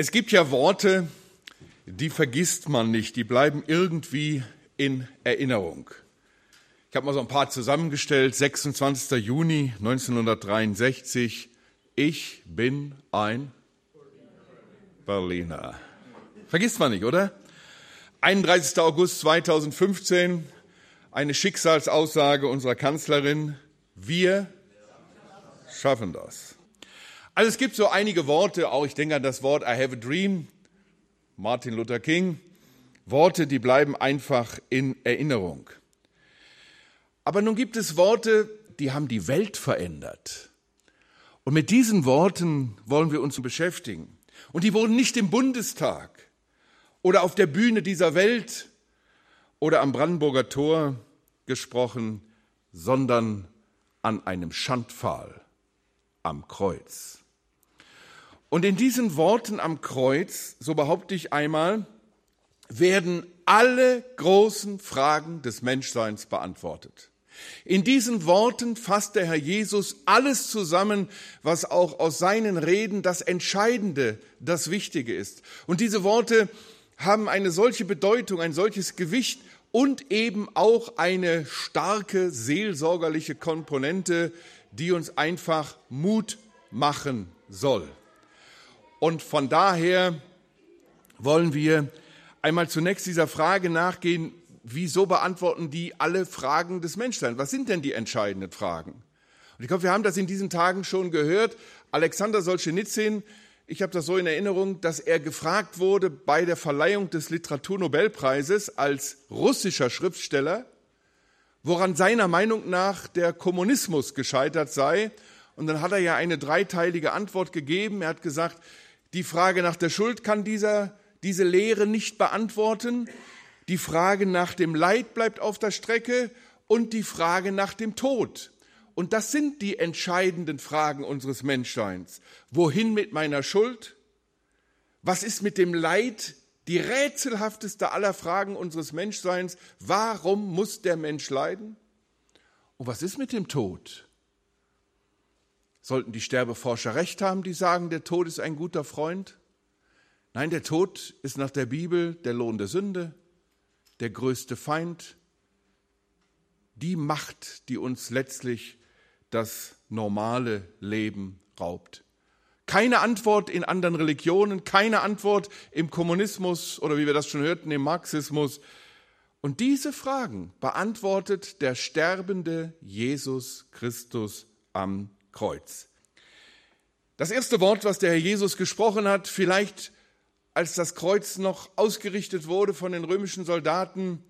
Es gibt ja Worte, die vergisst man nicht, die bleiben irgendwie in Erinnerung. Ich habe mal so ein paar zusammengestellt. 26. Juni 1963. Ich bin ein Berliner. Vergisst man nicht, oder? 31. August 2015. Eine Schicksalsaussage unserer Kanzlerin. Wir schaffen das. Also es gibt so einige Worte, auch ich denke an das Wort I have a dream, Martin Luther King, Worte, die bleiben einfach in Erinnerung. Aber nun gibt es Worte, die haben die Welt verändert. Und mit diesen Worten wollen wir uns beschäftigen. Und die wurden nicht im Bundestag oder auf der Bühne dieser Welt oder am Brandenburger Tor gesprochen, sondern an einem Schandpfahl am Kreuz. Und in diesen Worten am Kreuz, so behaupte ich einmal, werden alle großen Fragen des Menschseins beantwortet. In diesen Worten fasst der Herr Jesus alles zusammen, was auch aus seinen Reden das Entscheidende, das Wichtige ist. Und diese Worte haben eine solche Bedeutung, ein solches Gewicht und eben auch eine starke seelsorgerliche Komponente, die uns einfach Mut machen soll. Und von daher wollen wir einmal zunächst dieser Frage nachgehen, wieso beantworten die alle Fragen des Menschseins? Was sind denn die entscheidenden Fragen? Und ich glaube, wir haben das in diesen Tagen schon gehört. Alexander Solzhenitsyn, ich habe das so in Erinnerung, dass er gefragt wurde bei der Verleihung des Literaturnobelpreises als russischer Schriftsteller, woran seiner Meinung nach der Kommunismus gescheitert sei. Und dann hat er ja eine dreiteilige Antwort gegeben. Er hat gesagt, die Frage nach der Schuld kann dieser, diese Lehre nicht beantworten. Die Frage nach dem Leid bleibt auf der Strecke und die Frage nach dem Tod. Und das sind die entscheidenden Fragen unseres Menschseins. Wohin mit meiner Schuld? Was ist mit dem Leid? Die rätselhafteste aller Fragen unseres Menschseins. Warum muss der Mensch leiden? Und was ist mit dem Tod? Sollten die Sterbeforscher recht haben, die sagen, der Tod ist ein guter Freund? Nein, der Tod ist nach der Bibel der Lohn der Sünde, der größte Feind, die Macht, die uns letztlich das normale Leben raubt. Keine Antwort in anderen Religionen, keine Antwort im Kommunismus oder wie wir das schon hörten, im Marxismus. Und diese Fragen beantwortet der sterbende Jesus Christus am Kreuz. Das erste Wort, was der Herr Jesus gesprochen hat, vielleicht als das Kreuz noch ausgerichtet wurde von den römischen Soldaten,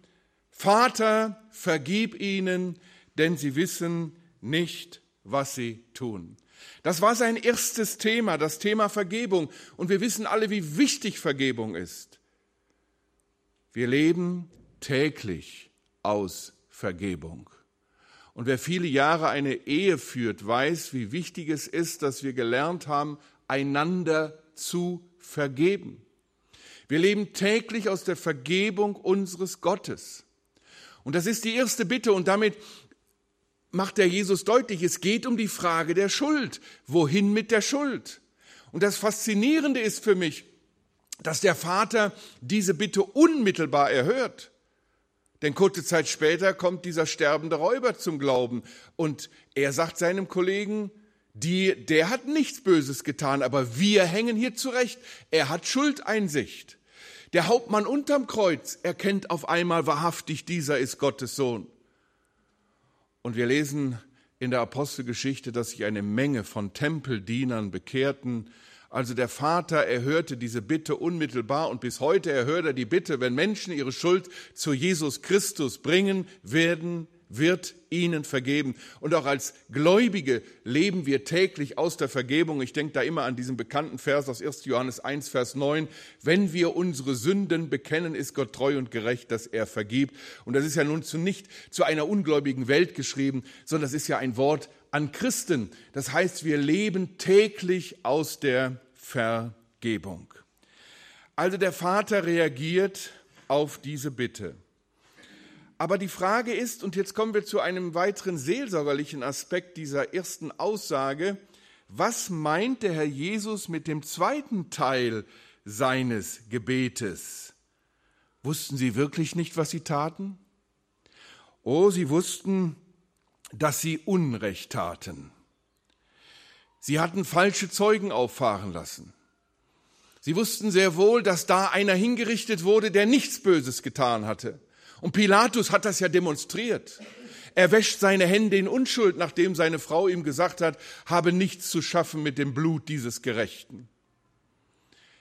Vater, vergib ihnen, denn sie wissen nicht, was sie tun. Das war sein erstes Thema, das Thema Vergebung. Und wir wissen alle, wie wichtig Vergebung ist. Wir leben täglich aus Vergebung. Und wer viele Jahre eine Ehe führt, weiß, wie wichtig es ist, dass wir gelernt haben, einander zu vergeben. Wir leben täglich aus der Vergebung unseres Gottes. Und das ist die erste Bitte. Und damit macht der Jesus deutlich, es geht um die Frage der Schuld. Wohin mit der Schuld? Und das Faszinierende ist für mich, dass der Vater diese Bitte unmittelbar erhört. Denn kurze Zeit später kommt dieser sterbende Räuber zum Glauben und er sagt seinem Kollegen, die, der hat nichts Böses getan, aber wir hängen hier zurecht. Er hat Schuldeinsicht. Der Hauptmann unterm Kreuz erkennt auf einmal wahrhaftig, dieser ist Gottes Sohn. Und wir lesen in der Apostelgeschichte, dass sich eine Menge von Tempeldienern bekehrten, also der Vater erhörte diese Bitte unmittelbar und bis heute erhört er die Bitte, wenn Menschen ihre Schuld zu Jesus Christus bringen, werden, wird ihnen vergeben. Und auch als Gläubige leben wir täglich aus der Vergebung. Ich denke da immer an diesen bekannten Vers aus 1. Johannes 1, Vers 9. Wenn wir unsere Sünden bekennen, ist Gott treu und gerecht, dass er vergibt. Und das ist ja nun zu nicht zu einer ungläubigen Welt geschrieben, sondern das ist ja ein Wort an Christen. Das heißt, wir leben täglich aus der Vergebung. Also der Vater reagiert auf diese Bitte. Aber die Frage ist, und jetzt kommen wir zu einem weiteren seelsorgerlichen Aspekt dieser ersten Aussage, was meint der Herr Jesus mit dem zweiten Teil seines Gebetes. Wussten sie wirklich nicht, was sie taten? Oh, sie wussten, dass sie Unrecht taten. Sie hatten falsche Zeugen auffahren lassen. Sie wussten sehr wohl, dass da einer hingerichtet wurde, der nichts Böses getan hatte. Und Pilatus hat das ja demonstriert. Er wäscht seine Hände in Unschuld, nachdem seine Frau ihm gesagt hat, habe nichts zu schaffen mit dem Blut dieses Gerechten.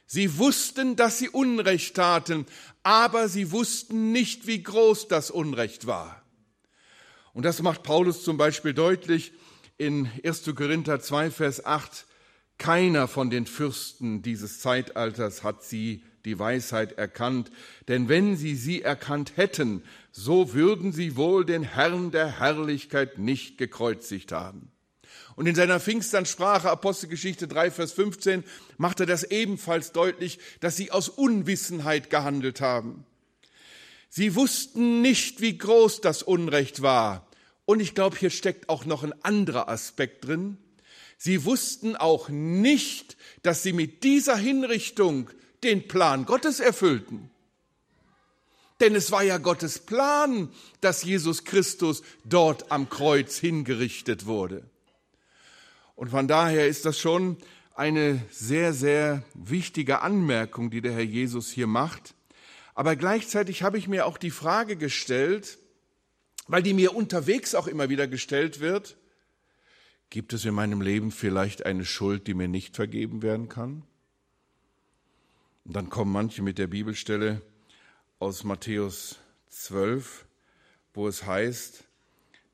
Sie wussten, dass sie Unrecht taten, aber sie wussten nicht, wie groß das Unrecht war. Und das macht Paulus zum Beispiel deutlich in 1. Korinther 2, Vers 8. Keiner von den Fürsten dieses Zeitalters hat sie die Weisheit erkannt, denn wenn sie sie erkannt hätten, so würden sie wohl den Herrn der Herrlichkeit nicht gekreuzigt haben. Und in seiner Pfingsternsprache, Apostelgeschichte 3, Vers 15, macht er das ebenfalls deutlich, dass sie aus Unwissenheit gehandelt haben. Sie wussten nicht, wie groß das Unrecht war. Und ich glaube, hier steckt auch noch ein anderer Aspekt drin. Sie wussten auch nicht, dass sie mit dieser Hinrichtung den Plan Gottes erfüllten. Denn es war ja Gottes Plan, dass Jesus Christus dort am Kreuz hingerichtet wurde. Und von daher ist das schon eine sehr, sehr wichtige Anmerkung, die der Herr Jesus hier macht. Aber gleichzeitig habe ich mir auch die Frage gestellt, weil die mir unterwegs auch immer wieder gestellt wird, gibt es in meinem Leben vielleicht eine Schuld, die mir nicht vergeben werden kann? Und dann kommen manche mit der Bibelstelle aus Matthäus 12, wo es heißt,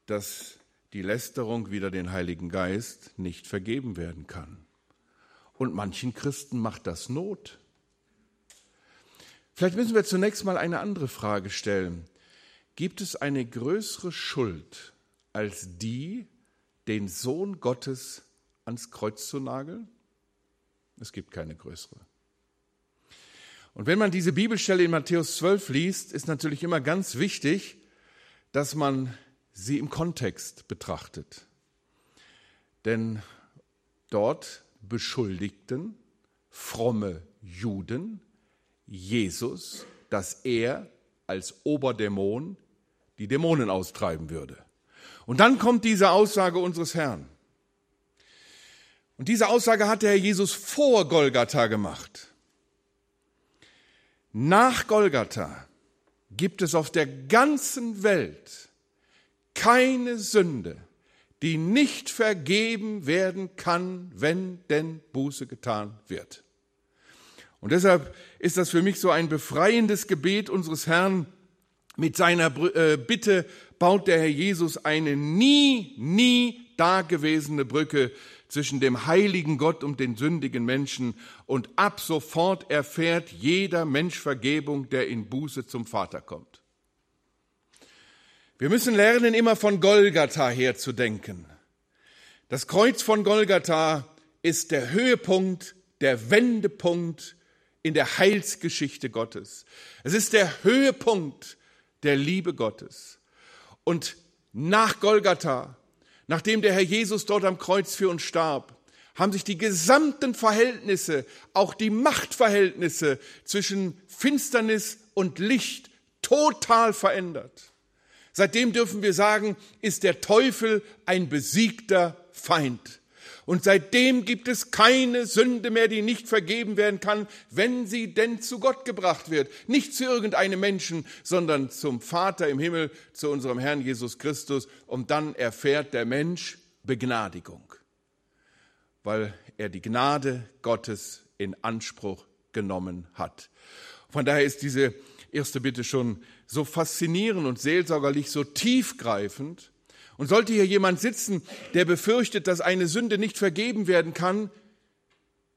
dass die Lästerung wider den Heiligen Geist nicht vergeben werden kann. Und manchen Christen macht das Not. Vielleicht müssen wir zunächst mal eine andere Frage stellen. Gibt es eine größere Schuld als die, den Sohn Gottes ans Kreuz zu nageln? Es gibt keine größere. Und wenn man diese Bibelstelle in Matthäus 12 liest, ist natürlich immer ganz wichtig, dass man sie im Kontext betrachtet. Denn dort beschuldigten fromme Juden Jesus, dass er als Oberdämon die Dämonen austreiben würde. Und dann kommt diese Aussage unseres Herrn. Und diese Aussage hat der Herr Jesus vor Golgatha gemacht. Nach Golgatha gibt es auf der ganzen Welt keine Sünde, die nicht vergeben werden kann, wenn denn Buße getan wird. Und deshalb ist das für mich so ein befreiendes Gebet unseres Herrn. Mit seiner äh, Bitte baut der Herr Jesus eine nie, nie dagewesene Brücke zwischen dem heiligen Gott und den sündigen Menschen und ab sofort erfährt jeder Mensch Vergebung, der in Buße zum Vater kommt. Wir müssen lernen, immer von Golgatha her zu denken. Das Kreuz von Golgatha ist der Höhepunkt, der Wendepunkt in der Heilsgeschichte Gottes. Es ist der Höhepunkt der Liebe Gottes. Und nach Golgatha Nachdem der Herr Jesus dort am Kreuz für uns starb, haben sich die gesamten Verhältnisse, auch die Machtverhältnisse zwischen Finsternis und Licht total verändert. Seitdem dürfen wir sagen, ist der Teufel ein besiegter Feind. Und seitdem gibt es keine Sünde mehr, die nicht vergeben werden kann, wenn sie denn zu Gott gebracht wird. Nicht zu irgendeinem Menschen, sondern zum Vater im Himmel, zu unserem Herrn Jesus Christus. Und dann erfährt der Mensch Begnadigung, weil er die Gnade Gottes in Anspruch genommen hat. Von daher ist diese erste Bitte schon so faszinierend und seelsorgerlich, so tiefgreifend, und sollte hier jemand sitzen, der befürchtet, dass eine Sünde nicht vergeben werden kann,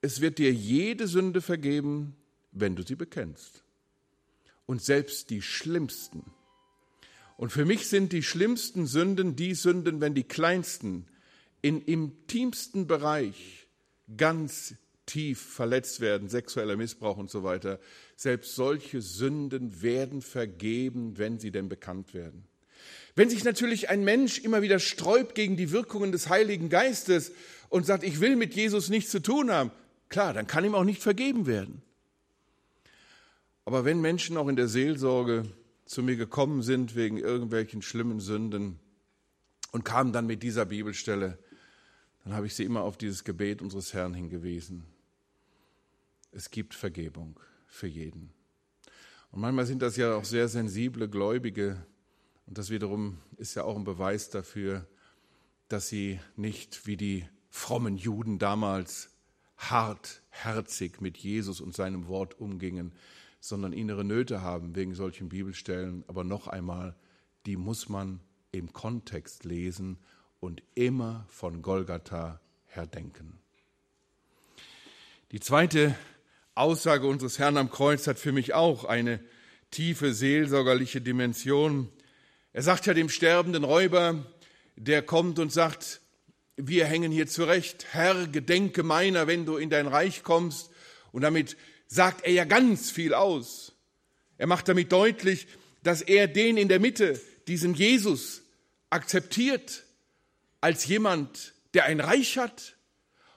es wird dir jede Sünde vergeben, wenn du sie bekennst. Und selbst die schlimmsten. Und für mich sind die schlimmsten Sünden die Sünden, wenn die kleinsten in intimsten Bereich ganz tief verletzt werden, sexueller Missbrauch und so weiter. Selbst solche Sünden werden vergeben, wenn sie denn bekannt werden. Wenn sich natürlich ein Mensch immer wieder sträubt gegen die Wirkungen des Heiligen Geistes und sagt, ich will mit Jesus nichts zu tun haben, klar, dann kann ihm auch nicht vergeben werden. Aber wenn Menschen auch in der Seelsorge zu mir gekommen sind wegen irgendwelchen schlimmen Sünden und kamen dann mit dieser Bibelstelle, dann habe ich sie immer auf dieses Gebet unseres Herrn hingewiesen. Es gibt Vergebung für jeden. Und manchmal sind das ja auch sehr sensible Gläubige. Und das wiederum ist ja auch ein Beweis dafür, dass sie nicht wie die frommen Juden damals hartherzig mit Jesus und seinem Wort umgingen, sondern innere Nöte haben wegen solchen Bibelstellen. Aber noch einmal, die muss man im Kontext lesen und immer von Golgatha her denken. Die zweite Aussage unseres Herrn am Kreuz hat für mich auch eine tiefe seelsorgerliche Dimension. Er sagt ja dem sterbenden Räuber, der kommt und sagt, wir hängen hier zurecht, Herr, gedenke meiner, wenn du in dein Reich kommst. Und damit sagt er ja ganz viel aus. Er macht damit deutlich, dass er den in der Mitte, diesen Jesus, akzeptiert als jemand, der ein Reich hat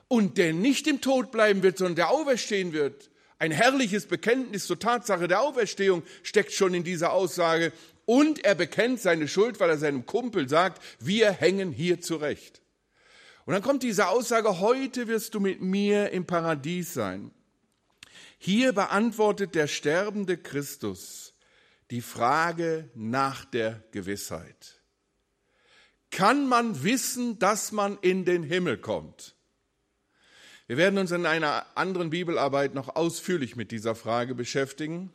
und der nicht im Tod bleiben wird, sondern der auferstehen wird. Ein herrliches Bekenntnis zur Tatsache der Auferstehung steckt schon in dieser Aussage. Und er bekennt seine Schuld, weil er seinem Kumpel sagt, wir hängen hier zurecht. Und dann kommt diese Aussage, heute wirst du mit mir im Paradies sein. Hier beantwortet der sterbende Christus die Frage nach der Gewissheit. Kann man wissen, dass man in den Himmel kommt? Wir werden uns in einer anderen Bibelarbeit noch ausführlich mit dieser Frage beschäftigen.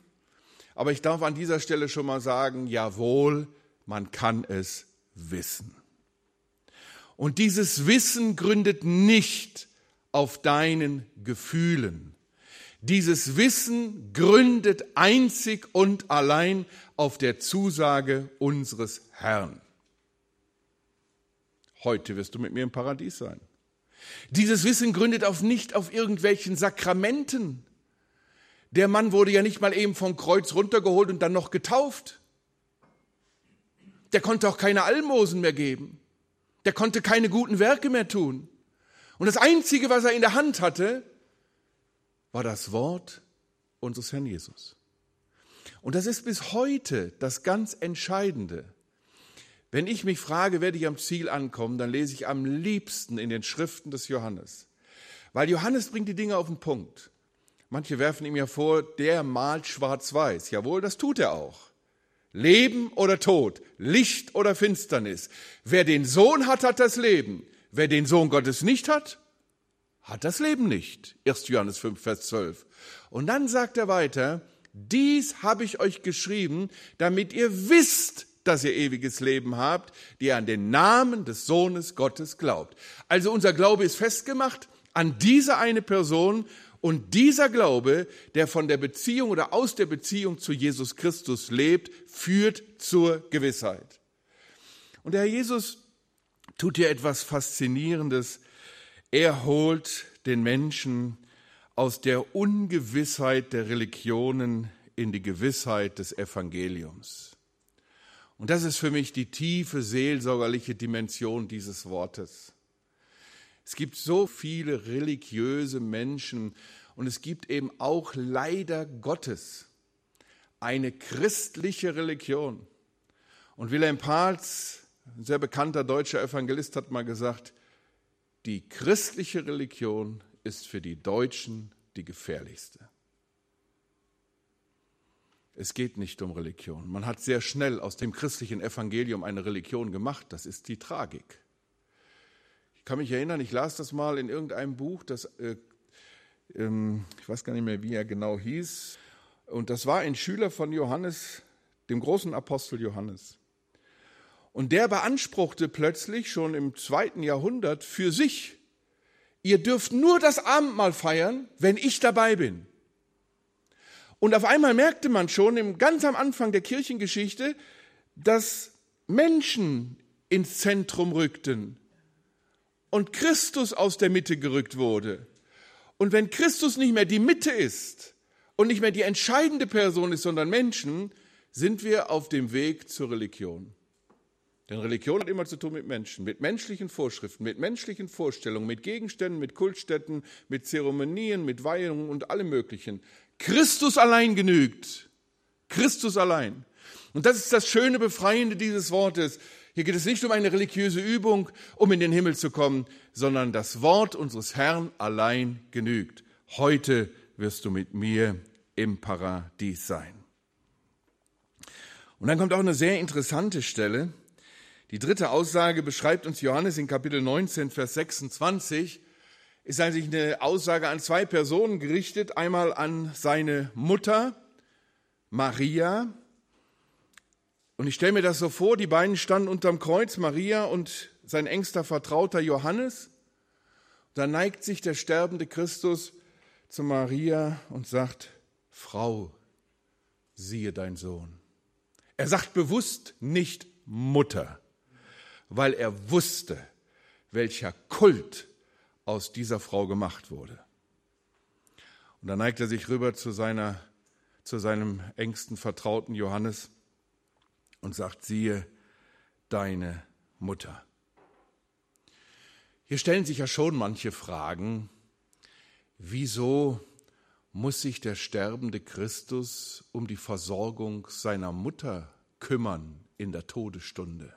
Aber ich darf an dieser Stelle schon mal sagen, jawohl, man kann es wissen. Und dieses Wissen gründet nicht auf deinen Gefühlen. Dieses Wissen gründet einzig und allein auf der Zusage unseres Herrn. Heute wirst du mit mir im Paradies sein. Dieses Wissen gründet auf nicht auf irgendwelchen Sakramenten. Der Mann wurde ja nicht mal eben vom Kreuz runtergeholt und dann noch getauft. Der konnte auch keine Almosen mehr geben. Der konnte keine guten Werke mehr tun. Und das Einzige, was er in der Hand hatte, war das Wort unseres Herrn Jesus. Und das ist bis heute das ganz Entscheidende. Wenn ich mich frage, werde ich am Ziel ankommen, dann lese ich am liebsten in den Schriften des Johannes. Weil Johannes bringt die Dinge auf den Punkt. Manche werfen ihm ja vor, der malt schwarz-weiß. Jawohl, das tut er auch. Leben oder Tod, Licht oder Finsternis. Wer den Sohn hat, hat das Leben. Wer den Sohn Gottes nicht hat, hat das Leben nicht. 1. Johannes 5, Vers 12. Und dann sagt er weiter, dies habe ich euch geschrieben, damit ihr wisst, dass ihr ewiges Leben habt, die an den Namen des Sohnes Gottes glaubt. Also unser Glaube ist festgemacht an diese eine Person und dieser Glaube, der von der Beziehung oder aus der Beziehung zu Jesus Christus lebt, führt zur Gewissheit. Und der Herr Jesus tut hier etwas Faszinierendes. Er holt den Menschen aus der Ungewissheit der Religionen in die Gewissheit des Evangeliums. Und das ist für mich die tiefe seelsorgerliche Dimension dieses Wortes. Es gibt so viele religiöse Menschen und es gibt eben auch leider Gottes eine christliche Religion. Und Wilhelm Pahls, ein sehr bekannter deutscher Evangelist, hat mal gesagt, die christliche Religion ist für die Deutschen die gefährlichste. Es geht nicht um Religion. Man hat sehr schnell aus dem christlichen Evangelium eine Religion gemacht. Das ist die Tragik. Kann mich erinnern, ich las das mal in irgendeinem Buch, das, äh, ähm, ich weiß gar nicht mehr, wie er genau hieß. Und das war ein Schüler von Johannes, dem großen Apostel Johannes. Und der beanspruchte plötzlich schon im zweiten Jahrhundert für sich, ihr dürft nur das Abendmahl feiern, wenn ich dabei bin. Und auf einmal merkte man schon ganz am Anfang der Kirchengeschichte, dass Menschen ins Zentrum rückten und Christus aus der Mitte gerückt wurde. Und wenn Christus nicht mehr die Mitte ist und nicht mehr die entscheidende Person ist, sondern Menschen, sind wir auf dem Weg zur Religion. Denn Religion hat immer zu tun mit Menschen, mit menschlichen Vorschriften, mit menschlichen Vorstellungen, mit Gegenständen, mit Kultstätten, mit Zeremonien, mit Weihungen und allem Möglichen. Christus allein genügt. Christus allein. Und das ist das schöne Befreiende dieses Wortes. Hier geht es nicht um eine religiöse Übung, um in den Himmel zu kommen, sondern das Wort unseres Herrn allein genügt. Heute wirst du mit mir im Paradies sein. Und dann kommt auch eine sehr interessante Stelle. Die dritte Aussage beschreibt uns Johannes in Kapitel 19, Vers 26. Ist eigentlich eine Aussage an zwei Personen gerichtet. Einmal an seine Mutter Maria und ich stelle mir das so vor, die beiden standen unterm Kreuz, Maria und sein engster Vertrauter Johannes. Da neigt sich der sterbende Christus zu Maria und sagt, Frau, siehe dein Sohn. Er sagt bewusst nicht Mutter, weil er wusste, welcher Kult aus dieser Frau gemacht wurde. Und dann neigt er sich rüber zu, seiner, zu seinem engsten Vertrauten Johannes und sagt, siehe deine Mutter. Hier stellen sich ja schon manche Fragen, wieso muss sich der sterbende Christus um die Versorgung seiner Mutter kümmern in der Todesstunde?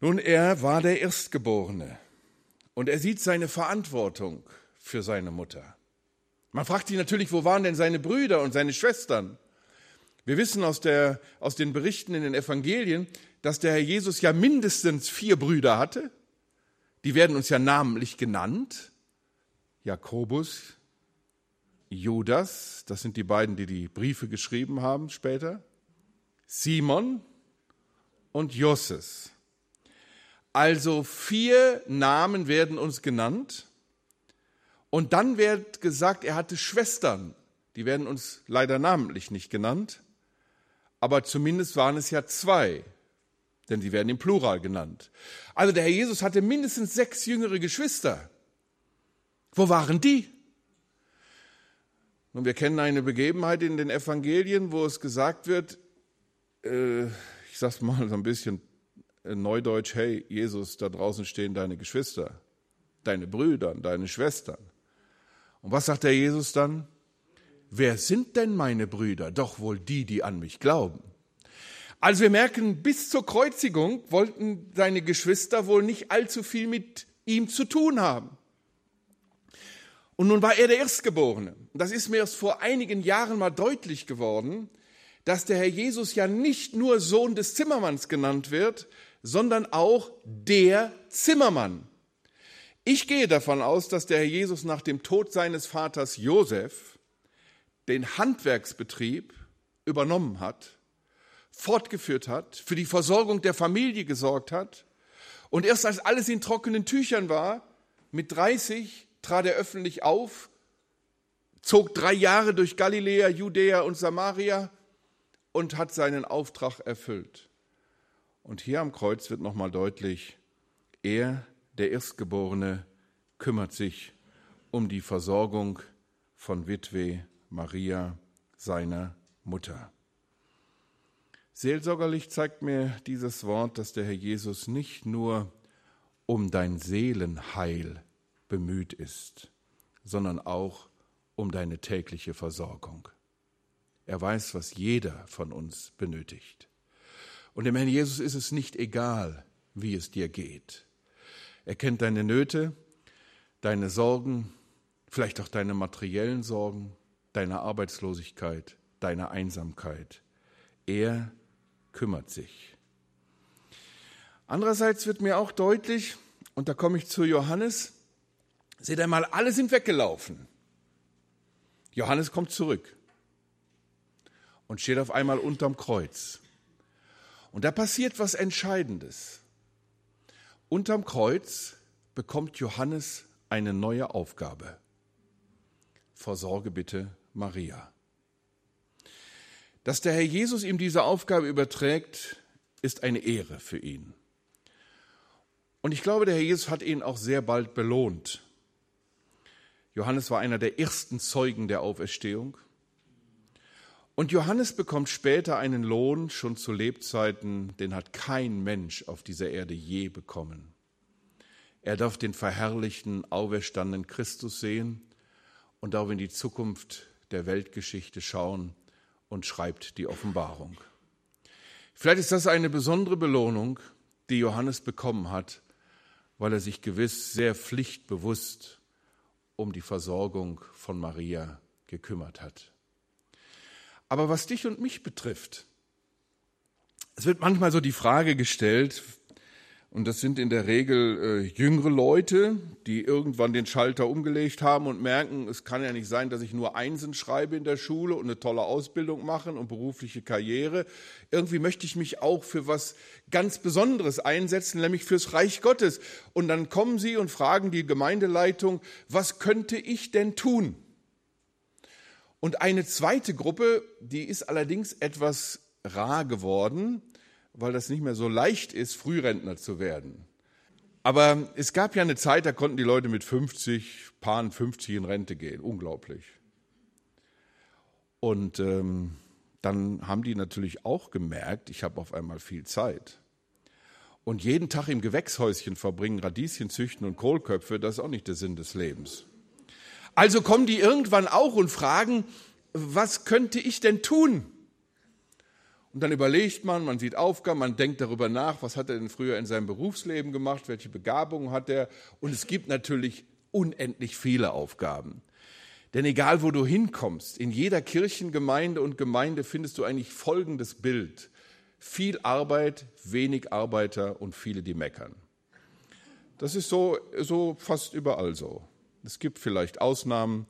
Nun, er war der Erstgeborene und er sieht seine Verantwortung für seine Mutter. Man fragt sich natürlich, wo waren denn seine Brüder und seine Schwestern? Wir wissen aus, der, aus den Berichten in den Evangelien, dass der Herr Jesus ja mindestens vier Brüder hatte. Die werden uns ja namentlich genannt. Jakobus, Judas, das sind die beiden, die die Briefe geschrieben haben später. Simon und Josses. Also vier Namen werden uns genannt. Und dann wird gesagt, er hatte Schwestern. Die werden uns leider namentlich nicht genannt aber zumindest waren es ja zwei, denn sie werden im Plural genannt. Also der Herr Jesus hatte mindestens sechs jüngere Geschwister. Wo waren die? Nun, wir kennen eine Begebenheit in den Evangelien, wo es gesagt wird, äh, ich sag's mal so ein bisschen neudeutsch, hey Jesus, da draußen stehen deine Geschwister, deine Brüder, deine Schwestern. Und was sagt der Jesus dann? Wer sind denn meine Brüder? Doch wohl die, die an mich glauben. Also wir merken, bis zur Kreuzigung wollten seine Geschwister wohl nicht allzu viel mit ihm zu tun haben. Und nun war er der Erstgeborene. Das ist mir erst vor einigen Jahren mal deutlich geworden, dass der Herr Jesus ja nicht nur Sohn des Zimmermanns genannt wird, sondern auch der Zimmermann. Ich gehe davon aus, dass der Herr Jesus nach dem Tod seines Vaters Josef den Handwerksbetrieb übernommen hat, fortgeführt hat, für die Versorgung der Familie gesorgt hat. Und erst als alles in trockenen Tüchern war, mit 30 trat er öffentlich auf, zog drei Jahre durch Galiläa, Judäa und Samaria und hat seinen Auftrag erfüllt. Und hier am Kreuz wird nochmal deutlich, er, der Erstgeborene, kümmert sich um die Versorgung von Witwe Maria, seiner Mutter. Seelsorgerlich zeigt mir dieses Wort, dass der Herr Jesus nicht nur um dein Seelenheil bemüht ist, sondern auch um deine tägliche Versorgung. Er weiß, was jeder von uns benötigt. Und dem Herrn Jesus ist es nicht egal, wie es dir geht. Er kennt deine Nöte, deine Sorgen, vielleicht auch deine materiellen Sorgen, deiner Arbeitslosigkeit, deiner Einsamkeit. Er kümmert sich. Andererseits wird mir auch deutlich, und da komme ich zu Johannes, seht einmal, alle sind weggelaufen. Johannes kommt zurück und steht auf einmal unterm Kreuz. Und da passiert was Entscheidendes. Unterm Kreuz bekommt Johannes eine neue Aufgabe. Versorge bitte Maria. Dass der Herr Jesus ihm diese Aufgabe überträgt, ist eine Ehre für ihn. Und ich glaube, der Herr Jesus hat ihn auch sehr bald belohnt. Johannes war einer der ersten Zeugen der Auferstehung. Und Johannes bekommt später einen Lohn, schon zu Lebzeiten, den hat kein Mensch auf dieser Erde je bekommen. Er darf den verherrlichten, auferstandenen Christus sehen und darf in die Zukunft der Weltgeschichte schauen und schreibt die Offenbarung. Vielleicht ist das eine besondere Belohnung, die Johannes bekommen hat, weil er sich gewiss sehr pflichtbewusst um die Versorgung von Maria gekümmert hat. Aber was dich und mich betrifft, es wird manchmal so die Frage gestellt, und das sind in der Regel äh, jüngere Leute, die irgendwann den Schalter umgelegt haben und merken, es kann ja nicht sein, dass ich nur Einsen schreibe in der Schule und eine tolle Ausbildung machen und berufliche Karriere. Irgendwie möchte ich mich auch für was ganz Besonderes einsetzen, nämlich fürs Reich Gottes. Und dann kommen sie und fragen die Gemeindeleitung, was könnte ich denn tun? Und eine zweite Gruppe, die ist allerdings etwas rar geworden, weil das nicht mehr so leicht ist, Frührentner zu werden. Aber es gab ja eine Zeit, da konnten die Leute mit 50, Paaren 50 in Rente gehen. Unglaublich. Und ähm, dann haben die natürlich auch gemerkt, ich habe auf einmal viel Zeit. Und jeden Tag im Gewächshäuschen verbringen, Radieschen züchten und Kohlköpfe, das ist auch nicht der Sinn des Lebens. Also kommen die irgendwann auch und fragen, was könnte ich denn tun? Und dann überlegt man, man sieht Aufgaben, man denkt darüber nach, was hat er denn früher in seinem Berufsleben gemacht, welche Begabungen hat er. Und es gibt natürlich unendlich viele Aufgaben. Denn egal, wo du hinkommst, in jeder Kirchengemeinde und Gemeinde findest du eigentlich folgendes Bild. Viel Arbeit, wenig Arbeiter und viele, die meckern. Das ist so, so fast überall so. Es gibt vielleicht Ausnahmen,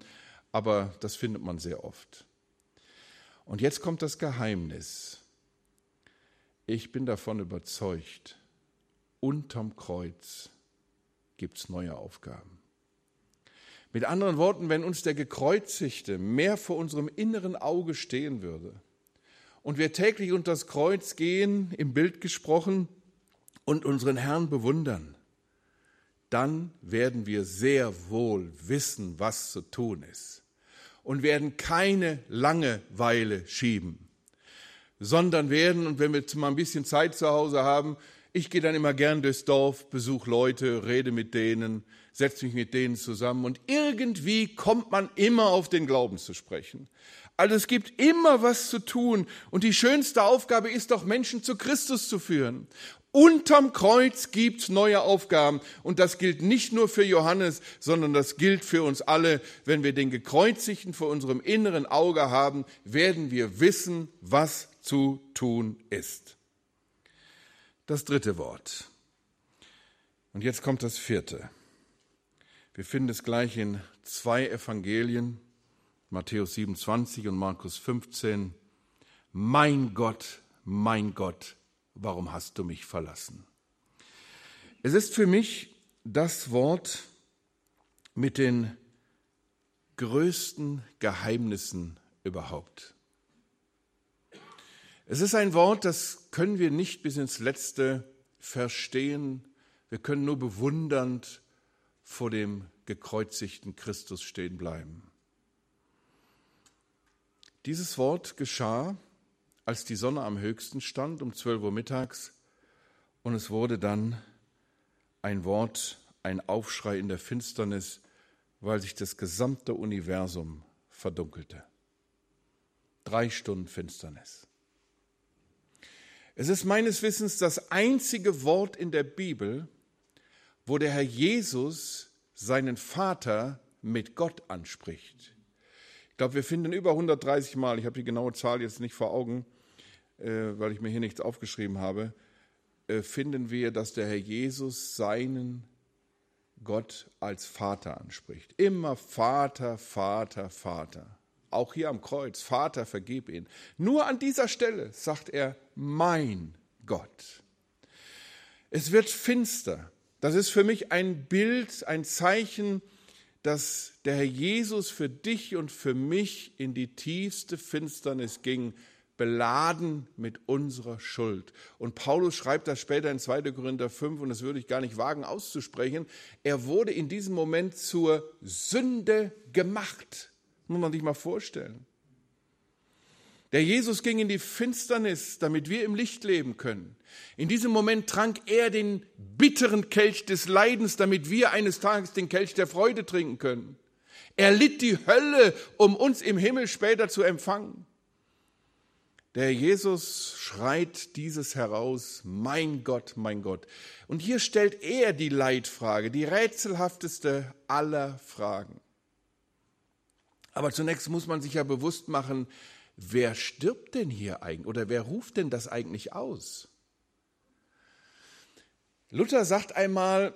aber das findet man sehr oft. Und jetzt kommt das Geheimnis. Ich bin davon überzeugt, unterm Kreuz gibt es neue Aufgaben. Mit anderen Worten, wenn uns der Gekreuzigte mehr vor unserem inneren Auge stehen würde und wir täglich unter das Kreuz gehen, im Bild gesprochen, und unseren Herrn bewundern, dann werden wir sehr wohl wissen, was zu tun ist und werden keine Langeweile schieben sondern werden, und wenn wir mal ein bisschen Zeit zu Hause haben, ich gehe dann immer gern durchs Dorf, besuche Leute, rede mit denen, setze mich mit denen zusammen und irgendwie kommt man immer auf den Glauben zu sprechen. Also es gibt immer was zu tun und die schönste Aufgabe ist doch, Menschen zu Christus zu führen. Unterm Kreuz gibt's neue Aufgaben und das gilt nicht nur für Johannes, sondern das gilt für uns alle. Wenn wir den Gekreuzigten vor unserem inneren Auge haben, werden wir wissen, was zu tun ist. Das dritte Wort. Und jetzt kommt das vierte. Wir finden es gleich in zwei Evangelien, Matthäus 27 und Markus 15. Mein Gott, mein Gott, warum hast du mich verlassen? Es ist für mich das Wort mit den größten Geheimnissen überhaupt. Es ist ein Wort, das können wir nicht bis ins Letzte verstehen. Wir können nur bewundernd vor dem gekreuzigten Christus stehen bleiben. Dieses Wort geschah, als die Sonne am höchsten stand, um 12 Uhr mittags, und es wurde dann ein Wort, ein Aufschrei in der Finsternis, weil sich das gesamte Universum verdunkelte. Drei Stunden Finsternis. Es ist meines Wissens das einzige Wort in der Bibel, wo der Herr Jesus seinen Vater mit Gott anspricht. Ich glaube, wir finden über 130 Mal, ich habe die genaue Zahl jetzt nicht vor Augen, äh, weil ich mir hier nichts aufgeschrieben habe, äh, finden wir, dass der Herr Jesus seinen Gott als Vater anspricht. Immer Vater, Vater, Vater auch hier am Kreuz, Vater, vergib ihn. Nur an dieser Stelle sagt er, mein Gott. Es wird finster. Das ist für mich ein Bild, ein Zeichen, dass der Herr Jesus für dich und für mich in die tiefste Finsternis ging, beladen mit unserer Schuld. Und Paulus schreibt das später in 2. Korinther 5, und das würde ich gar nicht wagen auszusprechen. Er wurde in diesem Moment zur Sünde gemacht. Muss man sich mal vorstellen. Der Jesus ging in die Finsternis, damit wir im Licht leben können. In diesem Moment trank er den bitteren Kelch des Leidens, damit wir eines Tages den Kelch der Freude trinken können. Er litt die Hölle, um uns im Himmel später zu empfangen. Der Jesus schreit dieses heraus, mein Gott, mein Gott. Und hier stellt er die Leitfrage, die rätselhafteste aller Fragen. Aber zunächst muss man sich ja bewusst machen, wer stirbt denn hier eigentlich oder wer ruft denn das eigentlich aus? Luther sagt einmal,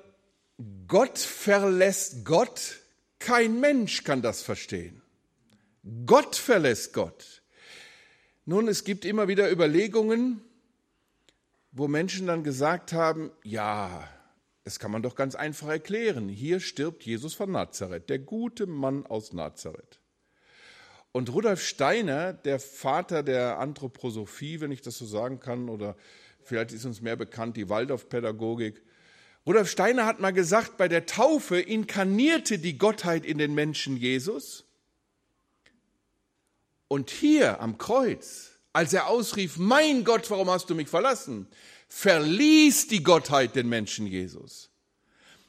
Gott verlässt Gott, kein Mensch kann das verstehen. Gott verlässt Gott. Nun, es gibt immer wieder Überlegungen, wo Menschen dann gesagt haben, ja, das kann man doch ganz einfach erklären. Hier stirbt Jesus von Nazareth, der gute Mann aus Nazareth. Und Rudolf Steiner, der Vater der Anthroposophie, wenn ich das so sagen kann, oder vielleicht ist uns mehr bekannt die Waldorfpädagogik, Rudolf Steiner hat mal gesagt, bei der Taufe inkarnierte die Gottheit in den Menschen Jesus und hier am Kreuz, als er ausrief, mein Gott, warum hast du mich verlassen, verließ die Gottheit den Menschen Jesus.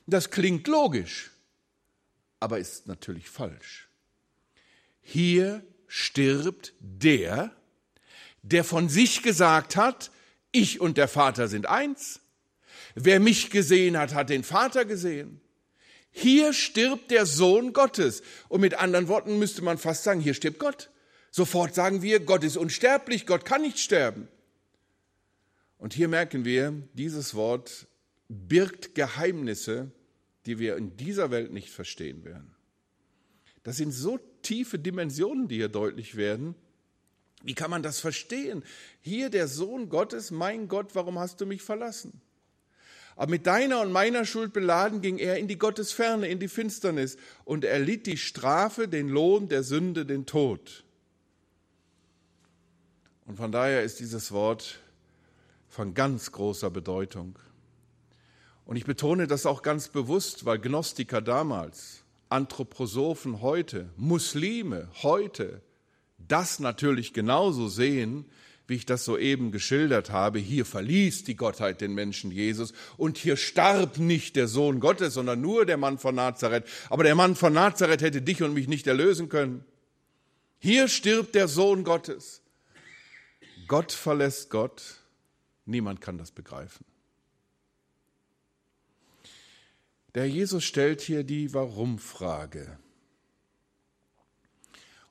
Das klingt logisch, aber ist natürlich falsch. Hier stirbt der, der von sich gesagt hat, ich und der Vater sind eins. Wer mich gesehen hat, hat den Vater gesehen. Hier stirbt der Sohn Gottes. Und mit anderen Worten müsste man fast sagen, hier stirbt Gott. Sofort sagen wir, Gott ist unsterblich, Gott kann nicht sterben. Und hier merken wir, dieses Wort birgt Geheimnisse, die wir in dieser Welt nicht verstehen werden. Das sind so tiefe Dimensionen, die hier deutlich werden. Wie kann man das verstehen? Hier der Sohn Gottes, mein Gott, warum hast du mich verlassen? Aber mit deiner und meiner Schuld beladen ging er in die Gottesferne, in die Finsternis und erlitt die Strafe, den Lohn der Sünde, den Tod. Und von daher ist dieses Wort von ganz großer Bedeutung. Und ich betone das auch ganz bewusst, weil Gnostiker damals, Anthroposophen heute, Muslime heute das natürlich genauso sehen, wie ich das soeben geschildert habe. Hier verließ die Gottheit den Menschen Jesus und hier starb nicht der Sohn Gottes, sondern nur der Mann von Nazareth. Aber der Mann von Nazareth hätte dich und mich nicht erlösen können. Hier stirbt der Sohn Gottes. Gott verlässt Gott. Niemand kann das begreifen. Der Jesus stellt hier die Warum-Frage.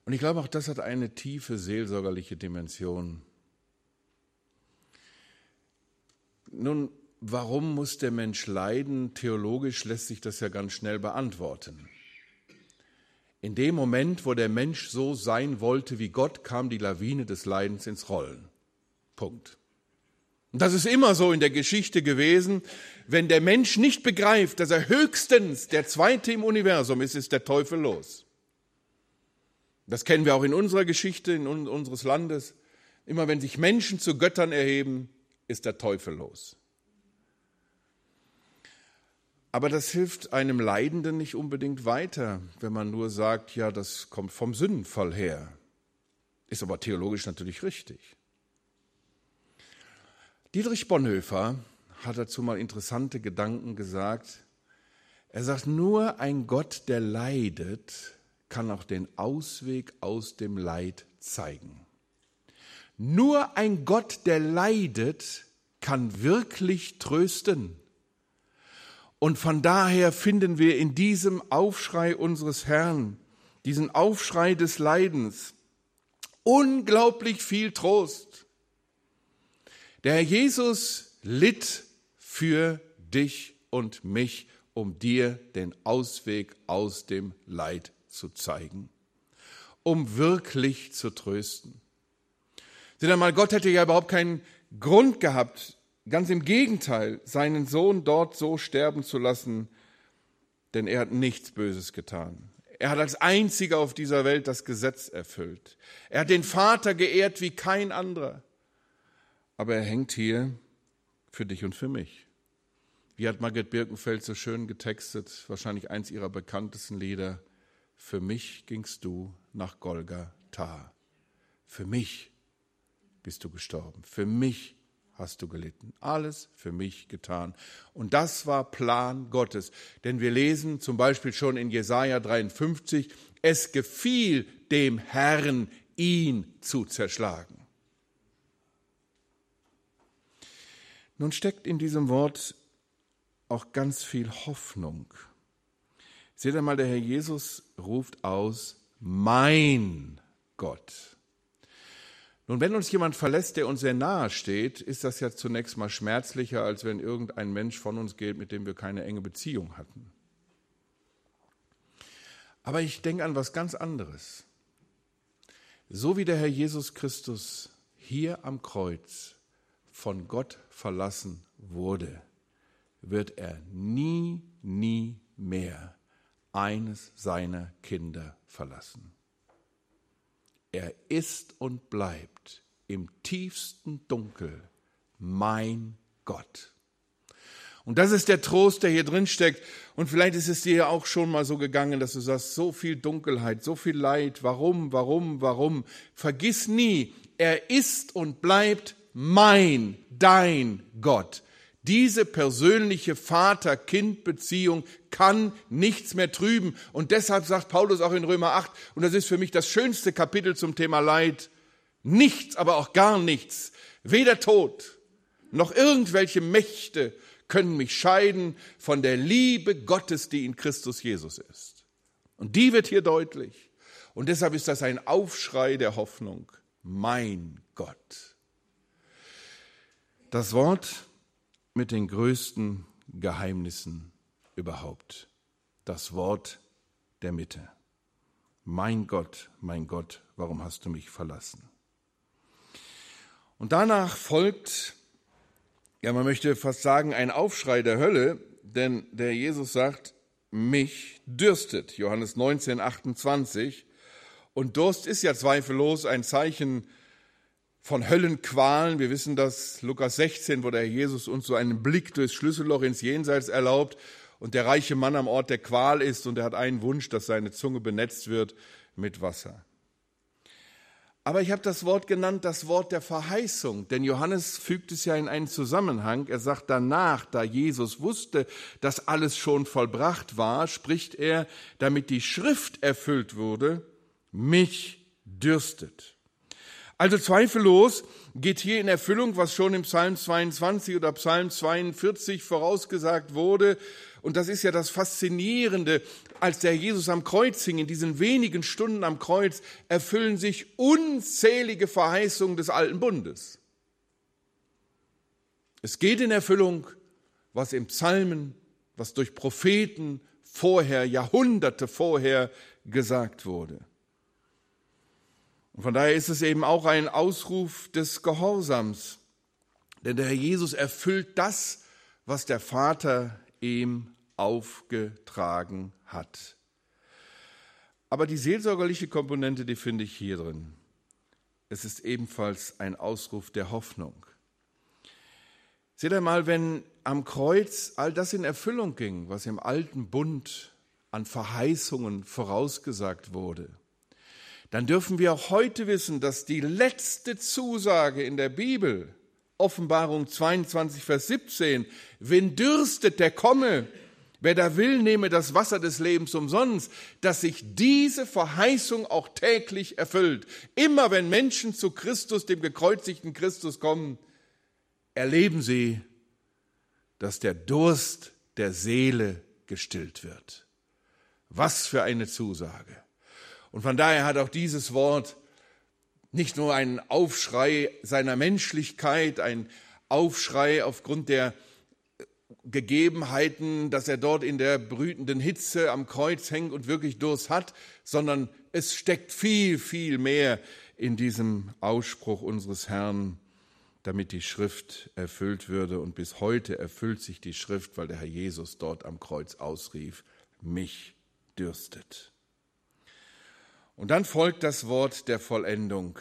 Und ich glaube, auch das hat eine tiefe seelsorgerliche Dimension. Nun, warum muss der Mensch leiden? Theologisch lässt sich das ja ganz schnell beantworten. In dem Moment, wo der Mensch so sein wollte wie Gott, kam die Lawine des Leidens ins Rollen. Punkt. Und das ist immer so in der Geschichte gewesen. Wenn der Mensch nicht begreift, dass er höchstens der Zweite im Universum ist, ist der Teufel los. Das kennen wir auch in unserer Geschichte, in unseres Landes. Immer wenn sich Menschen zu Göttern erheben, ist der Teufel los. Aber das hilft einem Leidenden nicht unbedingt weiter, wenn man nur sagt, ja, das kommt vom Sündenfall her. Ist aber theologisch natürlich richtig. Dietrich Bonhoeffer hat dazu mal interessante Gedanken gesagt. Er sagt, nur ein Gott, der leidet, kann auch den Ausweg aus dem Leid zeigen. Nur ein Gott, der leidet, kann wirklich trösten. Und von daher finden wir in diesem Aufschrei unseres Herrn, diesen Aufschrei des Leidens, unglaublich viel Trost. Der Herr Jesus litt für dich und mich, um dir den Ausweg aus dem Leid zu zeigen, um wirklich zu trösten. Seht einmal, Gott hätte ja überhaupt keinen Grund gehabt, Ganz im Gegenteil, seinen Sohn dort so sterben zu lassen, denn er hat nichts Böses getan. Er hat als einziger auf dieser Welt das Gesetz erfüllt. Er hat den Vater geehrt wie kein anderer. Aber er hängt hier für dich und für mich. Wie hat Margret Birkenfeld so schön getextet, wahrscheinlich eins ihrer bekanntesten Lieder. Für mich gingst du nach Golgatha. Für mich bist du gestorben. Für mich hast du gelitten. Alles für mich getan. Und das war Plan Gottes. Denn wir lesen zum Beispiel schon in Jesaja 53, es gefiel dem Herrn, ihn zu zerschlagen. Nun steckt in diesem Wort auch ganz viel Hoffnung. Seht einmal, der Herr Jesus ruft aus, mein Gott. Nun, wenn uns jemand verlässt, der uns sehr nahe steht, ist das ja zunächst mal schmerzlicher, als wenn irgendein Mensch von uns geht, mit dem wir keine enge Beziehung hatten. Aber ich denke an was ganz anderes. So wie der Herr Jesus Christus hier am Kreuz von Gott verlassen wurde, wird er nie, nie mehr eines seiner Kinder verlassen. Er ist und bleibt im tiefsten Dunkel mein Gott. Und das ist der Trost, der hier drin steckt. Und vielleicht ist es dir ja auch schon mal so gegangen, dass du sagst, so viel Dunkelheit, so viel Leid, warum, warum, warum. Vergiss nie, er ist und bleibt mein, dein Gott. Diese persönliche Vater-Kind-Beziehung kann nichts mehr trüben. Und deshalb sagt Paulus auch in Römer 8, und das ist für mich das schönste Kapitel zum Thema Leid, nichts, aber auch gar nichts, weder Tod noch irgendwelche Mächte können mich scheiden von der Liebe Gottes, die in Christus Jesus ist. Und die wird hier deutlich. Und deshalb ist das ein Aufschrei der Hoffnung. Mein Gott. Das Wort mit den größten Geheimnissen überhaupt. Das Wort der Mitte. Mein Gott, mein Gott, warum hast du mich verlassen? Und danach folgt, ja, man möchte fast sagen, ein Aufschrei der Hölle, denn der Jesus sagt, mich dürstet. Johannes 19, 28. Und Durst ist ja zweifellos ein Zeichen von Höllenqualen. Wir wissen das, Lukas 16, wo der Jesus uns so einen Blick durchs Schlüsselloch ins Jenseits erlaubt und der reiche Mann am Ort der Qual ist und er hat einen Wunsch, dass seine Zunge benetzt wird mit Wasser. Aber ich habe das Wort genannt, das Wort der Verheißung, denn Johannes fügt es ja in einen Zusammenhang. Er sagt danach, da Jesus wusste, dass alles schon vollbracht war, spricht er, damit die Schrift erfüllt wurde, mich dürstet. Also zweifellos geht hier in Erfüllung, was schon im Psalm 22 oder Psalm 42 vorausgesagt wurde. Und das ist ja das Faszinierende, als der Jesus am Kreuz hing, in diesen wenigen Stunden am Kreuz, erfüllen sich unzählige Verheißungen des alten Bundes. Es geht in Erfüllung, was im Psalmen, was durch Propheten vorher, Jahrhunderte vorher gesagt wurde. Und von daher ist es eben auch ein Ausruf des Gehorsams. Denn der Herr Jesus erfüllt das, was der Vater ihm aufgetragen hat. Aber die seelsorgerliche Komponente, die finde ich hier drin. Es ist ebenfalls ein Ausruf der Hoffnung. Seht einmal, wenn am Kreuz all das in Erfüllung ging, was im alten Bund an Verheißungen vorausgesagt wurde, dann dürfen wir auch heute wissen, dass die letzte Zusage in der Bibel, Offenbarung 22, Vers 17, wenn dürstet, der komme, wer da will, nehme das Wasser des Lebens umsonst, dass sich diese Verheißung auch täglich erfüllt. Immer wenn Menschen zu Christus, dem gekreuzigten Christus kommen, erleben sie, dass der Durst der Seele gestillt wird. Was für eine Zusage. Und von daher hat auch dieses Wort nicht nur einen Aufschrei seiner Menschlichkeit, ein Aufschrei aufgrund der Gegebenheiten, dass er dort in der brütenden Hitze am Kreuz hängt und wirklich Durst hat, sondern es steckt viel, viel mehr in diesem Ausspruch unseres Herrn, damit die Schrift erfüllt würde. Und bis heute erfüllt sich die Schrift, weil der Herr Jesus dort am Kreuz ausrief, mich dürstet. Und dann folgt das Wort der Vollendung.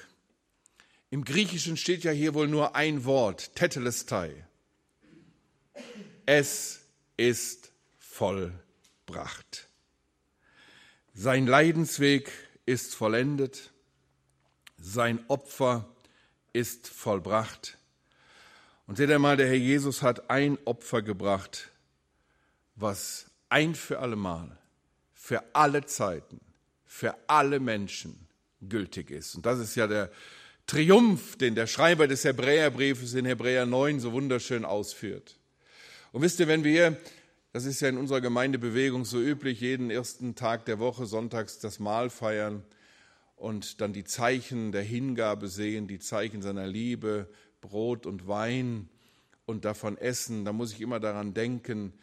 Im Griechischen steht ja hier wohl nur ein Wort, tetelestai. Es ist vollbracht. Sein Leidensweg ist vollendet, sein Opfer ist vollbracht. Und seht ihr mal, der Herr Jesus hat ein Opfer gebracht, was ein für allemal, für alle Zeiten, für alle Menschen gültig ist. Und das ist ja der Triumph, den der Schreiber des Hebräerbriefes in Hebräer 9 so wunderschön ausführt. Und wisst ihr, wenn wir, das ist ja in unserer Gemeindebewegung so üblich, jeden ersten Tag der Woche sonntags das Mahl feiern und dann die Zeichen der Hingabe sehen, die Zeichen seiner Liebe, Brot und Wein und davon essen, da muss ich immer daran denken,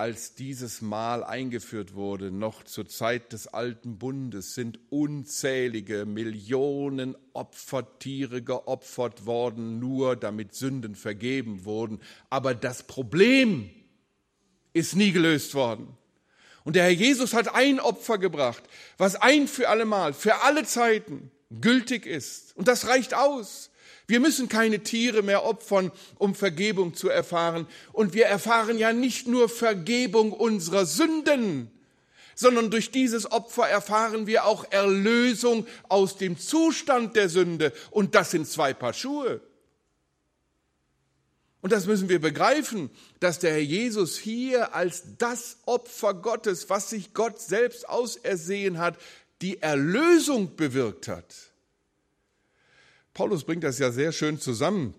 als dieses Mahl eingeführt wurde, noch zur Zeit des alten Bundes, sind unzählige Millionen Opfertiere geopfert worden, nur damit Sünden vergeben wurden. Aber das Problem ist nie gelöst worden. Und der Herr Jesus hat ein Opfer gebracht, was ein für allemal, für alle Zeiten gültig ist. Und das reicht aus. Wir müssen keine Tiere mehr opfern, um Vergebung zu erfahren. Und wir erfahren ja nicht nur Vergebung unserer Sünden, sondern durch dieses Opfer erfahren wir auch Erlösung aus dem Zustand der Sünde. Und das sind zwei Paar Schuhe. Und das müssen wir begreifen, dass der Herr Jesus hier als das Opfer Gottes, was sich Gott selbst ausersehen hat, die Erlösung bewirkt hat. Paulus bringt das ja sehr schön zusammen.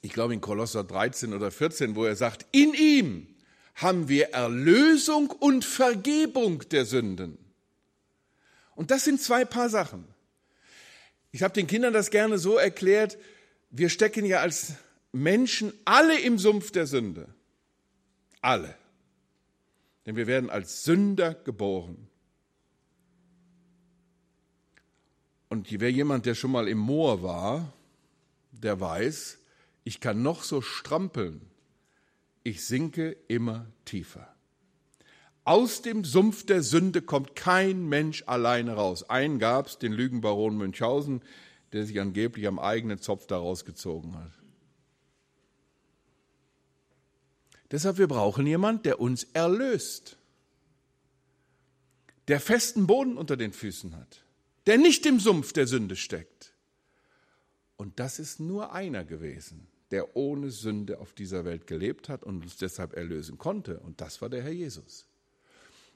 Ich glaube in Kolosser 13 oder 14, wo er sagt, in ihm haben wir Erlösung und Vergebung der Sünden. Und das sind zwei Paar Sachen. Ich habe den Kindern das gerne so erklärt, wir stecken ja als Menschen alle im Sumpf der Sünde. Alle. Denn wir werden als Sünder geboren. Und wer jemand, der schon mal im Moor war, der weiß, ich kann noch so strampeln, ich sinke immer tiefer. Aus dem Sumpf der Sünde kommt kein Mensch alleine raus. Einen gab es, den Lügenbaron Münchhausen, der sich angeblich am eigenen Zopf daraus gezogen hat. Deshalb wir brauchen jemand, der uns erlöst, der festen Boden unter den Füßen hat der nicht im Sumpf der Sünde steckt. Und das ist nur einer gewesen, der ohne Sünde auf dieser Welt gelebt hat und uns deshalb erlösen konnte. Und das war der Herr Jesus.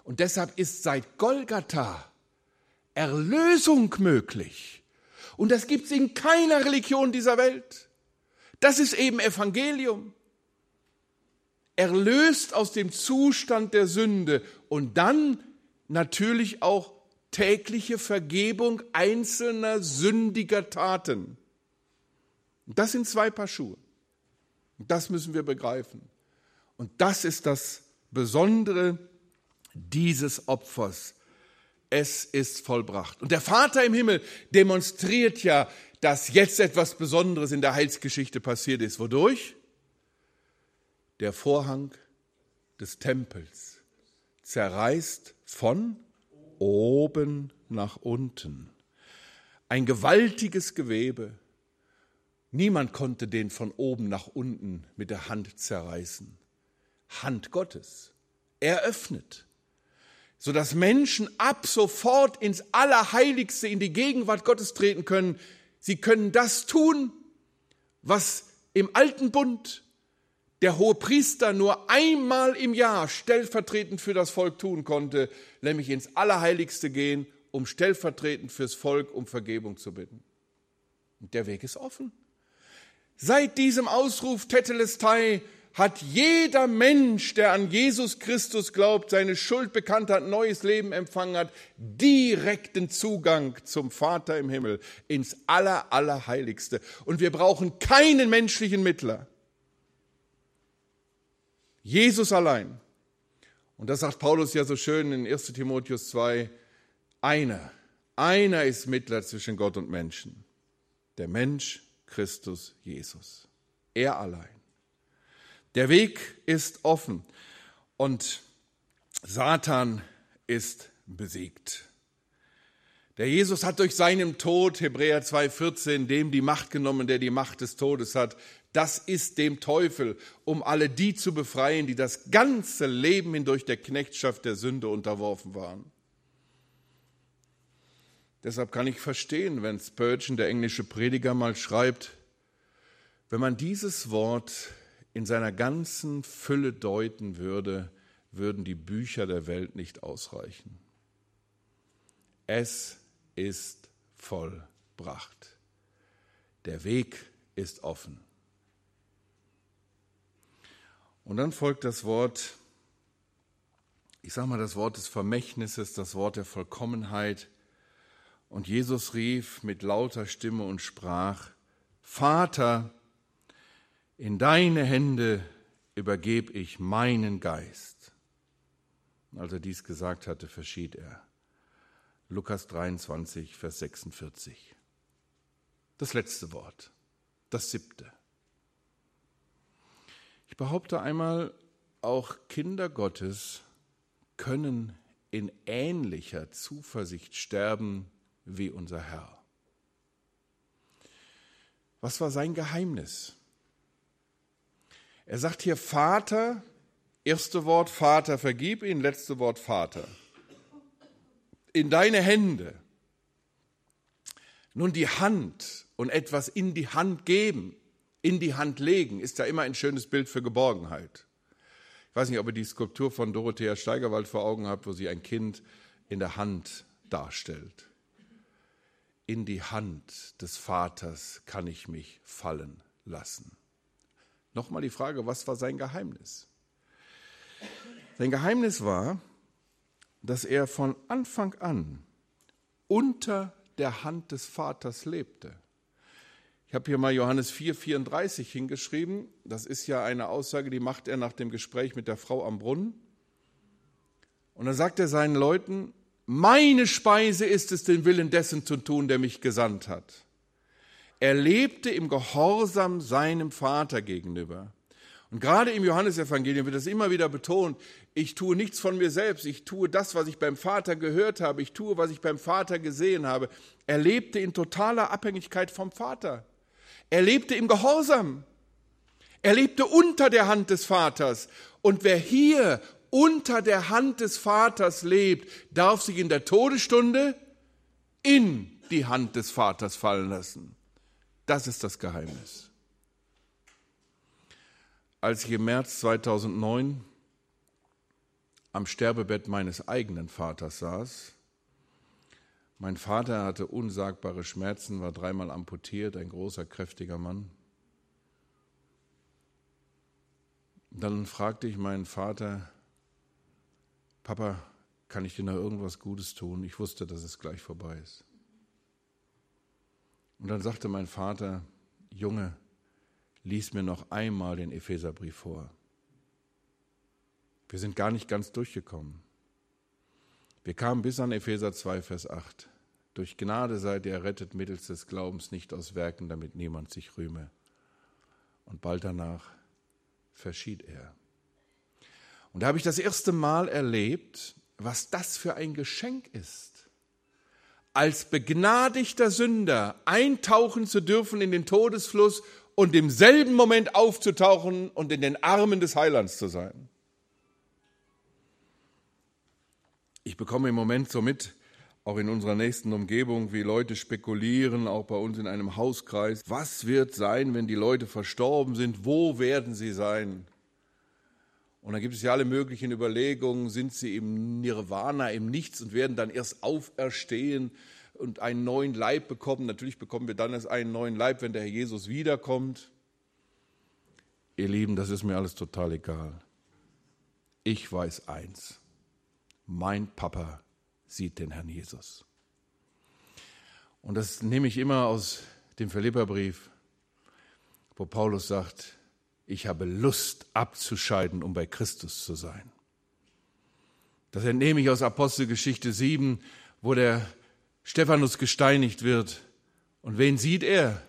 Und deshalb ist seit Golgatha Erlösung möglich. Und das gibt es in keiner Religion dieser Welt. Das ist eben Evangelium. Erlöst aus dem Zustand der Sünde und dann natürlich auch tägliche Vergebung einzelner sündiger Taten. Das sind zwei Paar Schuhe. Das müssen wir begreifen. Und das ist das Besondere dieses Opfers. Es ist vollbracht. Und der Vater im Himmel demonstriert ja, dass jetzt etwas Besonderes in der Heilsgeschichte passiert ist. Wodurch? Der Vorhang des Tempels zerreißt von oben nach unten. Ein gewaltiges Gewebe. Niemand konnte den von oben nach unten mit der Hand zerreißen. Hand Gottes. Er öffnet, sodass Menschen ab sofort ins Allerheiligste, in die Gegenwart Gottes treten können. Sie können das tun, was im alten Bund der hohe Priester nur einmal im Jahr stellvertretend für das Volk tun konnte, nämlich ins Allerheiligste gehen, um stellvertretend fürs Volk um Vergebung zu bitten. Und der Weg ist offen. Seit diesem Ausruf Tetelestai hat jeder Mensch, der an Jesus Christus glaubt, seine Schuld bekannt hat, neues Leben empfangen hat, direkten Zugang zum Vater im Himmel, ins Aller, Allerheiligste. Und wir brauchen keinen menschlichen Mittler. Jesus allein. Und das sagt Paulus ja so schön in 1 Timotheus 2, einer, einer ist Mittler zwischen Gott und Menschen, der Mensch Christus Jesus. Er allein. Der Weg ist offen und Satan ist besiegt. Der Jesus hat durch seinen Tod, Hebräer 2,14, dem die Macht genommen, der die Macht des Todes hat, das ist dem Teufel, um alle die zu befreien, die das ganze Leben hindurch der Knechtschaft der Sünde unterworfen waren. Deshalb kann ich verstehen, wenn Spurgeon, der englische Prediger, mal schreibt, Wenn man dieses Wort in seiner ganzen Fülle deuten würde, würden die Bücher der Welt nicht ausreichen. Es ist vollbracht. Der Weg ist offen. Und dann folgt das Wort, ich sage mal das Wort des Vermächtnisses, das Wort der Vollkommenheit. Und Jesus rief mit lauter Stimme und sprach, Vater, in deine Hände übergebe ich meinen Geist. Als er dies gesagt hatte, verschied er. Lukas 23, Vers 46. Das letzte Wort, das siebte. Ich behaupte einmal, auch Kinder Gottes können in ähnlicher Zuversicht sterben wie unser Herr. Was war sein Geheimnis? Er sagt hier Vater, erste Wort Vater, vergib ihn, letzte Wort Vater. In deine Hände. Nun die Hand und etwas in die Hand geben, in die Hand legen, ist ja immer ein schönes Bild für Geborgenheit. Ich weiß nicht, ob ihr die Skulptur von Dorothea Steigerwald vor Augen habt, wo sie ein Kind in der Hand darstellt. In die Hand des Vaters kann ich mich fallen lassen. Nochmal die Frage, was war sein Geheimnis? Sein Geheimnis war, dass er von Anfang an unter der Hand des Vaters lebte. Ich habe hier mal Johannes 4, 34 hingeschrieben. Das ist ja eine Aussage, die macht er nach dem Gespräch mit der Frau am Brunnen. Und dann sagt er seinen Leuten, meine Speise ist es, den Willen dessen zu tun, der mich gesandt hat. Er lebte im Gehorsam seinem Vater gegenüber. Und gerade im Johannesevangelium wird das immer wieder betont, ich tue nichts von mir selbst, ich tue das, was ich beim Vater gehört habe, ich tue, was ich beim Vater gesehen habe. Er lebte in totaler Abhängigkeit vom Vater. Er lebte im Gehorsam. Er lebte unter der Hand des Vaters. Und wer hier unter der Hand des Vaters lebt, darf sich in der Todesstunde in die Hand des Vaters fallen lassen. Das ist das Geheimnis. Als ich im März 2009 am Sterbebett meines eigenen Vaters saß, mein Vater hatte unsagbare Schmerzen, war dreimal amputiert, ein großer, kräftiger Mann. Dann fragte ich meinen Vater, Papa, kann ich dir noch irgendwas Gutes tun? Ich wusste, dass es gleich vorbei ist. Und dann sagte mein Vater, Junge, lies mir noch einmal den Epheserbrief vor. Wir sind gar nicht ganz durchgekommen. Wir kamen bis an Epheser 2, Vers 8. Durch Gnade seid ihr errettet mittels des Glaubens, nicht aus Werken, damit niemand sich rühme. Und bald danach verschied er. Und da habe ich das erste Mal erlebt, was das für ein Geschenk ist als begnadigter Sünder eintauchen zu dürfen in den Todesfluss und im selben Moment aufzutauchen und in den Armen des Heilands zu sein. Ich bekomme im Moment so mit, auch in unserer nächsten Umgebung, wie Leute spekulieren, auch bei uns in einem Hauskreis, was wird sein, wenn die Leute verstorben sind, wo werden sie sein? Und dann gibt es ja alle möglichen Überlegungen, sind sie im Nirvana, im Nichts und werden dann erst auferstehen und einen neuen Leib bekommen. Natürlich bekommen wir dann erst einen neuen Leib, wenn der Herr Jesus wiederkommt. Ihr Lieben, das ist mir alles total egal. Ich weiß eins. Mein Papa sieht den Herrn Jesus. Und das nehme ich immer aus dem Philipperbrief, wo Paulus sagt, ich habe Lust abzuscheiden, um bei Christus zu sein. Das entnehme ich aus Apostelgeschichte 7, wo der Stephanus gesteinigt wird. Und wen sieht er?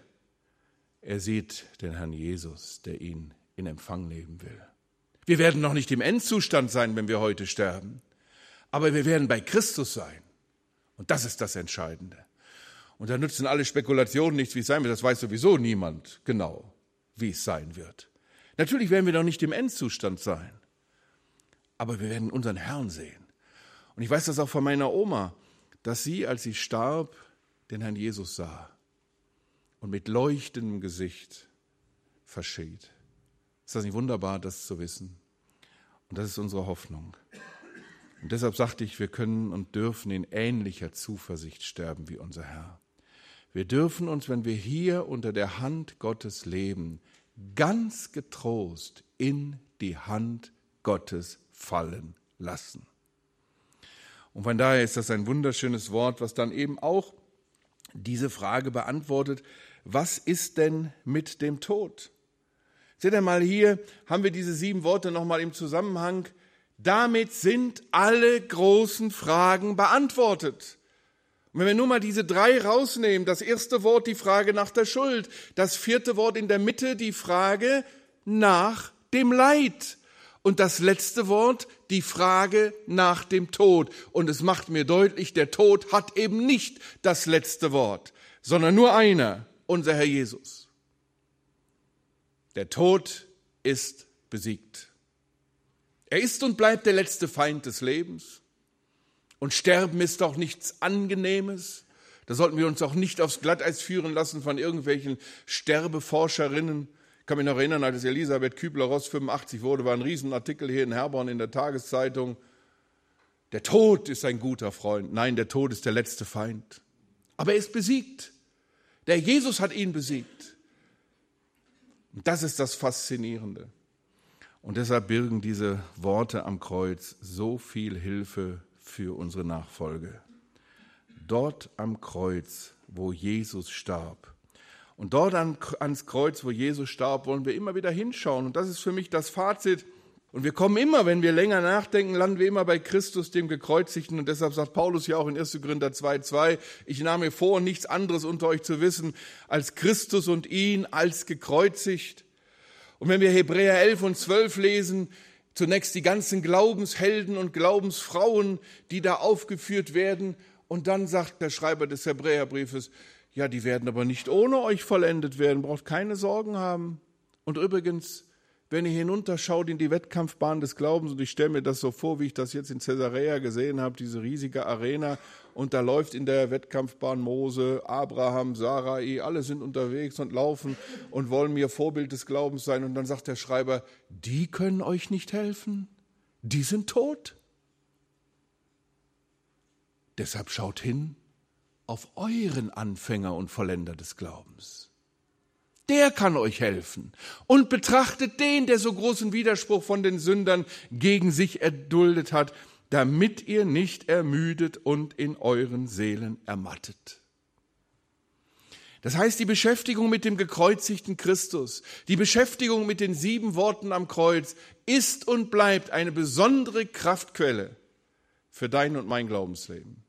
Er sieht den Herrn Jesus, der ihn in Empfang nehmen will. Wir werden noch nicht im Endzustand sein, wenn wir heute sterben, aber wir werden bei Christus sein. Und das ist das Entscheidende. Und da nützen alle Spekulationen nichts, wie es sein wird. Das weiß sowieso niemand genau, wie es sein wird. Natürlich werden wir noch nicht im Endzustand sein, aber wir werden unseren Herrn sehen. Und ich weiß das auch von meiner Oma, dass sie, als sie starb, den Herrn Jesus sah und mit leuchtendem Gesicht versteht. Ist das nicht wunderbar, das zu wissen? Und das ist unsere Hoffnung. Und deshalb sagte ich, wir können und dürfen in ähnlicher Zuversicht sterben wie unser Herr. Wir dürfen uns, wenn wir hier unter der Hand Gottes leben, ganz getrost in die Hand Gottes fallen lassen. Und von daher ist das ein wunderschönes Wort, was dann eben auch diese Frage beantwortet, was ist denn mit dem Tod? Seht ihr mal hier, haben wir diese sieben Worte nochmal im Zusammenhang. Damit sind alle großen Fragen beantwortet. Und wenn wir nur mal diese drei rausnehmen, das erste Wort die Frage nach der Schuld, das vierte Wort in der Mitte die Frage nach dem Leid und das letzte Wort die Frage nach dem Tod. Und es macht mir deutlich, der Tod hat eben nicht das letzte Wort, sondern nur einer, unser Herr Jesus. Der Tod ist besiegt. Er ist und bleibt der letzte Feind des Lebens. Und Sterben ist auch nichts Angenehmes. Da sollten wir uns auch nicht aufs Glatteis führen lassen von irgendwelchen Sterbeforscherinnen. Ich kann mich noch erinnern, als Elisabeth Kübler-Ross 85 wurde, war ein Riesenartikel hier in Herborn in der Tageszeitung. Der Tod ist ein guter Freund. Nein, der Tod ist der letzte Feind. Aber er ist besiegt. Der Jesus hat ihn besiegt. Und das ist das Faszinierende. Und deshalb birgen diese Worte am Kreuz so viel Hilfe für unsere Nachfolge. Dort am Kreuz, wo Jesus starb. Und dort an, ans Kreuz, wo Jesus starb, wollen wir immer wieder hinschauen. Und das ist für mich das Fazit. Und wir kommen immer, wenn wir länger nachdenken, landen wir immer bei Christus, dem Gekreuzigten. Und deshalb sagt Paulus ja auch in 1. Korinther 2,2, ich nahm mir vor, nichts anderes unter euch zu wissen, als Christus und ihn als gekreuzigt. Und wenn wir Hebräer 11 und 12 lesen, zunächst die ganzen Glaubenshelden und Glaubensfrauen, die da aufgeführt werden. Und dann sagt der Schreiber des Hebräerbriefes, ja, die werden aber nicht ohne euch vollendet werden, braucht keine Sorgen haben. Und übrigens, wenn ihr hinunterschaut in die Wettkampfbahn des Glaubens, und ich stelle mir das so vor, wie ich das jetzt in Caesarea gesehen habe, diese riesige Arena, und da läuft in der Wettkampfbahn Mose, Abraham, Sarai, alle sind unterwegs und laufen und wollen mir Vorbild des Glaubens sein. Und dann sagt der Schreiber, die können euch nicht helfen, die sind tot. Deshalb schaut hin auf euren Anfänger und Vollender des Glaubens der kann euch helfen. Und betrachtet den, der so großen Widerspruch von den Sündern gegen sich erduldet hat, damit ihr nicht ermüdet und in euren Seelen ermattet. Das heißt, die Beschäftigung mit dem gekreuzigten Christus, die Beschäftigung mit den sieben Worten am Kreuz ist und bleibt eine besondere Kraftquelle für dein und mein Glaubensleben.